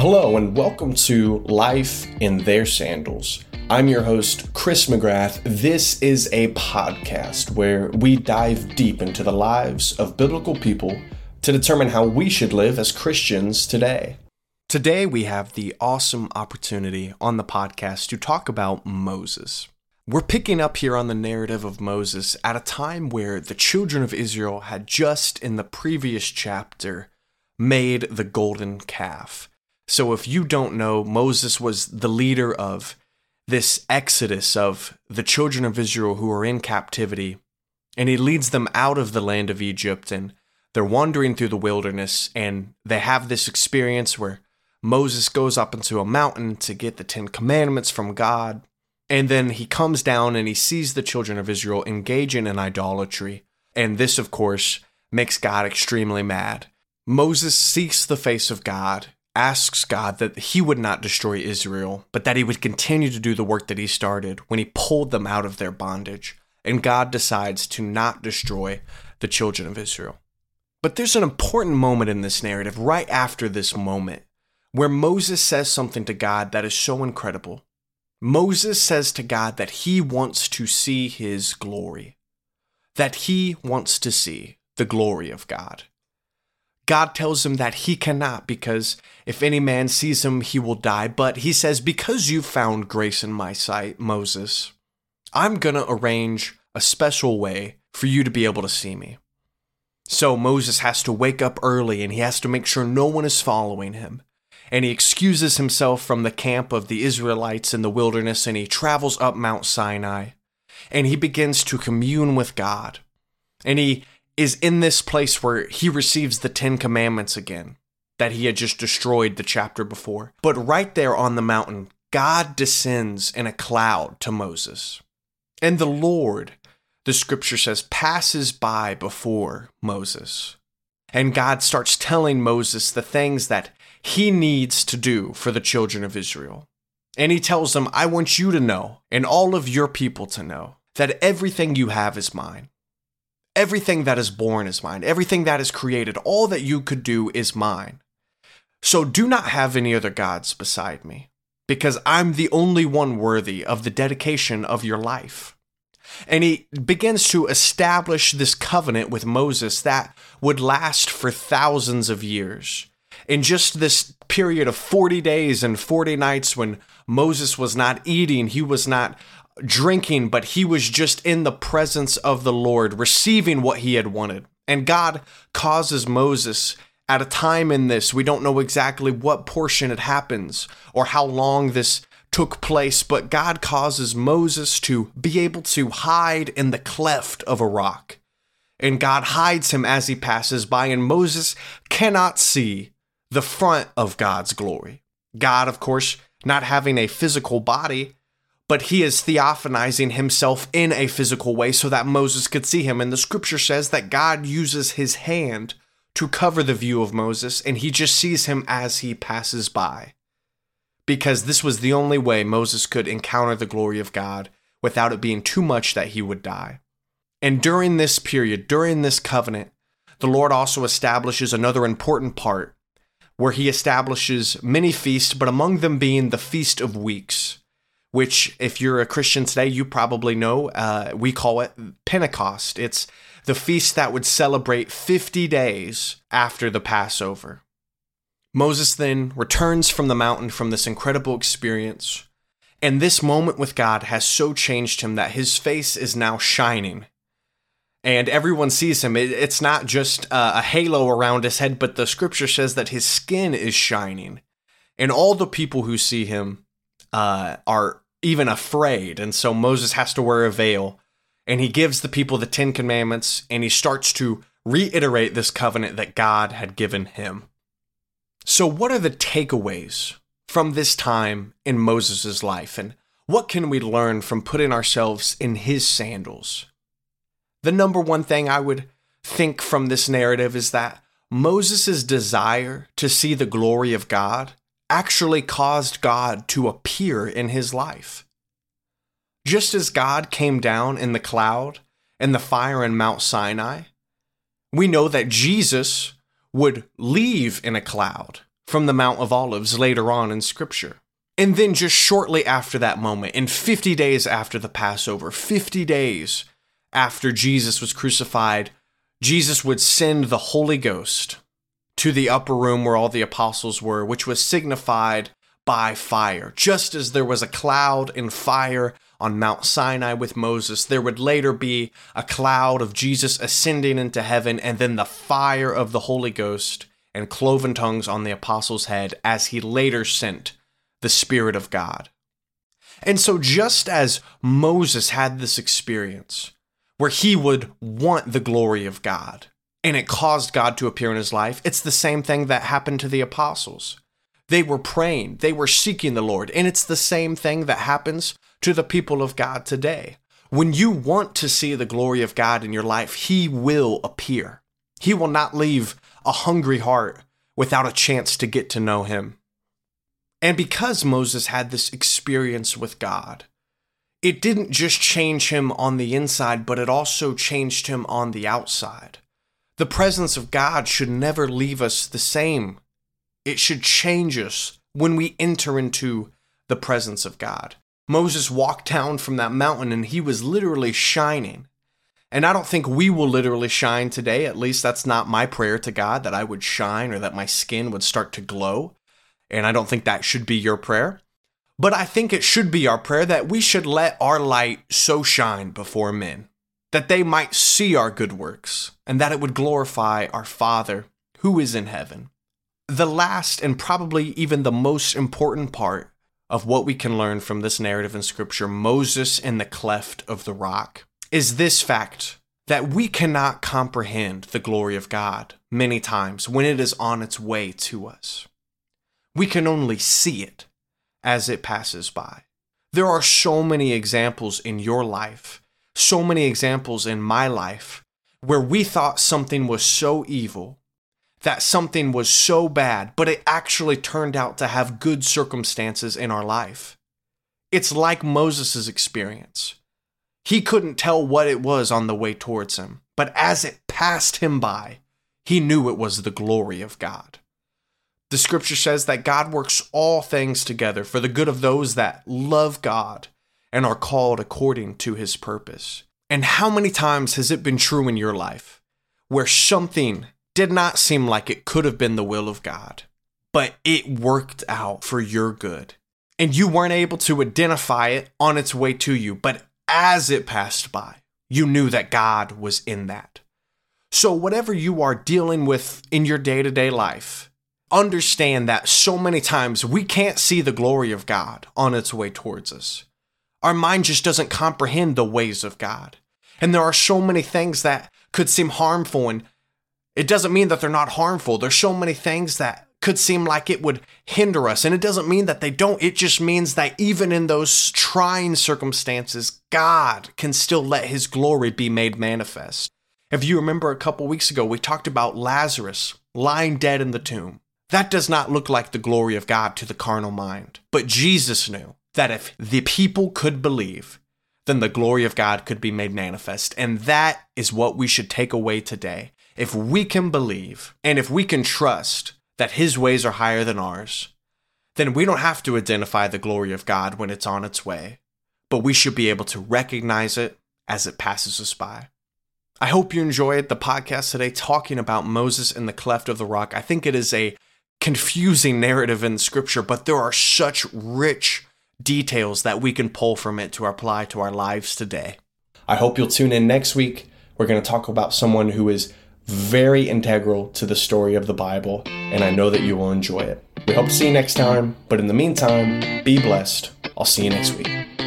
Hello, and welcome to Life in Their Sandals. I'm your host, Chris McGrath. This is a podcast where we dive deep into the lives of biblical people to determine how we should live as Christians today. Today, we have the awesome opportunity on the podcast to talk about Moses. We're picking up here on the narrative of Moses at a time where the children of Israel had just in the previous chapter made the golden calf. So, if you don't know, Moses was the leader of this exodus of the children of Israel who are in captivity, and he leads them out of the land of Egypt, and they're wandering through the wilderness, and they have this experience where Moses goes up into a mountain to get the Ten Commandments from God. And then he comes down and he sees the children of Israel engaging in idolatry. And this, of course, makes God extremely mad. Moses seeks the face of God, asks God that he would not destroy Israel, but that he would continue to do the work that he started when he pulled them out of their bondage. And God decides to not destroy the children of Israel. But there's an important moment in this narrative right after this moment where Moses says something to God that is so incredible. Moses says to God that he wants to see his glory, that he wants to see the glory of God. God tells him that he cannot because if any man sees him, he will die. But he says, Because you found grace in my sight, Moses, I'm going to arrange a special way for you to be able to see me. So Moses has to wake up early and he has to make sure no one is following him and he excuses himself from the camp of the Israelites in the wilderness and he travels up Mount Sinai and he begins to commune with God. And he is in this place where he receives the Ten Commandments again that he had just destroyed the chapter before. But right there on the mountain, God descends in a cloud to Moses. And the Lord, the scripture says, passes by before Moses. And God starts telling Moses the things that he needs to do for the children of Israel. And he tells them, I want you to know, and all of your people to know, that everything you have is mine. Everything that is born is mine. Everything that is created, all that you could do is mine. So do not have any other gods beside me, because I'm the only one worthy of the dedication of your life. And he begins to establish this covenant with Moses that would last for thousands of years in just this period of 40 days and 40 nights when Moses was not eating, he was not drinking, but he was just in the presence of the Lord, receiving what he had wanted. And God causes Moses at a time in this, we don't know exactly what portion it happens or how long this took place, but God causes Moses to be able to hide in the cleft of a rock. And God hides him as he passes by, and Moses cannot see the front of God's glory. God, of course, not having a physical body, but he is theophanizing himself in a physical way so that Moses could see him. And the scripture says that God uses his hand to cover the view of Moses, and he just sees him as he passes by. Because this was the only way Moses could encounter the glory of God without it being too much that he would die. And during this period, during this covenant, the Lord also establishes another important part where he establishes many feasts, but among them being the Feast of Weeks, which, if you're a Christian today, you probably know. Uh, we call it Pentecost. It's the feast that would celebrate 50 days after the Passover. Moses then returns from the mountain from this incredible experience, and this moment with God has so changed him that his face is now shining and everyone sees him. It's not just uh, a halo around his head, but the scripture says that his skin is shining. And all the people who see him uh, are even afraid. And so Moses has to wear a veil. And he gives the people the Ten Commandments and he starts to reiterate this covenant that God had given him. So, what are the takeaways from this time in Moses' life? And what can we learn from putting ourselves in his sandals? the number one thing I would think from this narrative is that Moses' desire to see the glory of God actually caused God to appear in his life. Just as God came down in the cloud and the fire in Mount Sinai, we know that Jesus would leave in a cloud from the Mount of Olives later on in Scripture. And then, just shortly after that moment, in 50 days after the Passover, 50 days after Jesus was crucified, Jesus would send the Holy Ghost to the upper room where all the apostles were, which was signified by fire. Just as there was a cloud and fire on Mount Sinai with Moses, there would later be a cloud of Jesus ascending into heaven, and then the fire of the Holy Ghost and cloven tongues on the apostles' head as he later sent the Spirit of God. And so, just as Moses had this experience where he would want the glory of God and it caused God to appear in his life, it's the same thing that happened to the apostles. They were praying, they were seeking the Lord, and it's the same thing that happens to the people of God today. When you want to see the glory of God in your life, He will appear. He will not leave a hungry heart without a chance to get to know Him. And because Moses had this experience with God, it didn't just change him on the inside, but it also changed him on the outside. The presence of God should never leave us the same. It should change us when we enter into the presence of God. Moses walked down from that mountain and he was literally shining. And I don't think we will literally shine today. At least that's not my prayer to God that I would shine or that my skin would start to glow. And I don't think that should be your prayer. But I think it should be our prayer that we should let our light so shine before men that they might see our good works and that it would glorify our Father who is in heaven. The last and probably even the most important part of what we can learn from this narrative in Scripture, Moses in the cleft of the rock, is this fact that we cannot comprehend the glory of God many times when it is on its way to us. We can only see it as it passes by. There are so many examples in your life, so many examples in my life, where we thought something was so evil that something was so bad, but it actually turned out to have good circumstances in our life. It's like Moses' experience. He couldn't tell what it was on the way towards him, but as it passed him by, he knew it was the glory of God. The scripture says that God works all things together for the good of those that love God and are called according to his purpose. And how many times has it been true in your life where something did not seem like it could have been the will of God, but it worked out for your good. And you weren't able to identify it on its way to you, but as it passed by, you knew that God was in that. So, whatever you are dealing with in your day to day life, understand that so many times we can't see the glory of God on its way towards us. Our mind just doesn't comprehend the ways of God. And there are so many things that could seem harmful and it doesn't mean that they're not harmful. There's so many things that could seem like it would hinder us. And it doesn't mean that they don't. It just means that even in those trying circumstances, God can still let his glory be made manifest. If you remember a couple weeks ago, we talked about Lazarus lying dead in the tomb. That does not look like the glory of God to the carnal mind. But Jesus knew that if the people could believe, then the glory of God could be made manifest. And that is what we should take away today if we can believe and if we can trust that His ways are higher than ours, then we don't have to identify the glory of God when it's on its way, but we should be able to recognize it as it passes us by. I hope you enjoyed the podcast today talking about Moses in the cleft of the rock. I think it is a confusing narrative in scripture, but there are such rich details that we can pull from it to apply to our lives today. I hope you'll tune in next week. We're going to talk about someone who is very integral to the story of the Bible, and I know that you will enjoy it. We hope to see you next time, but in the meantime, be blessed. I'll see you next week.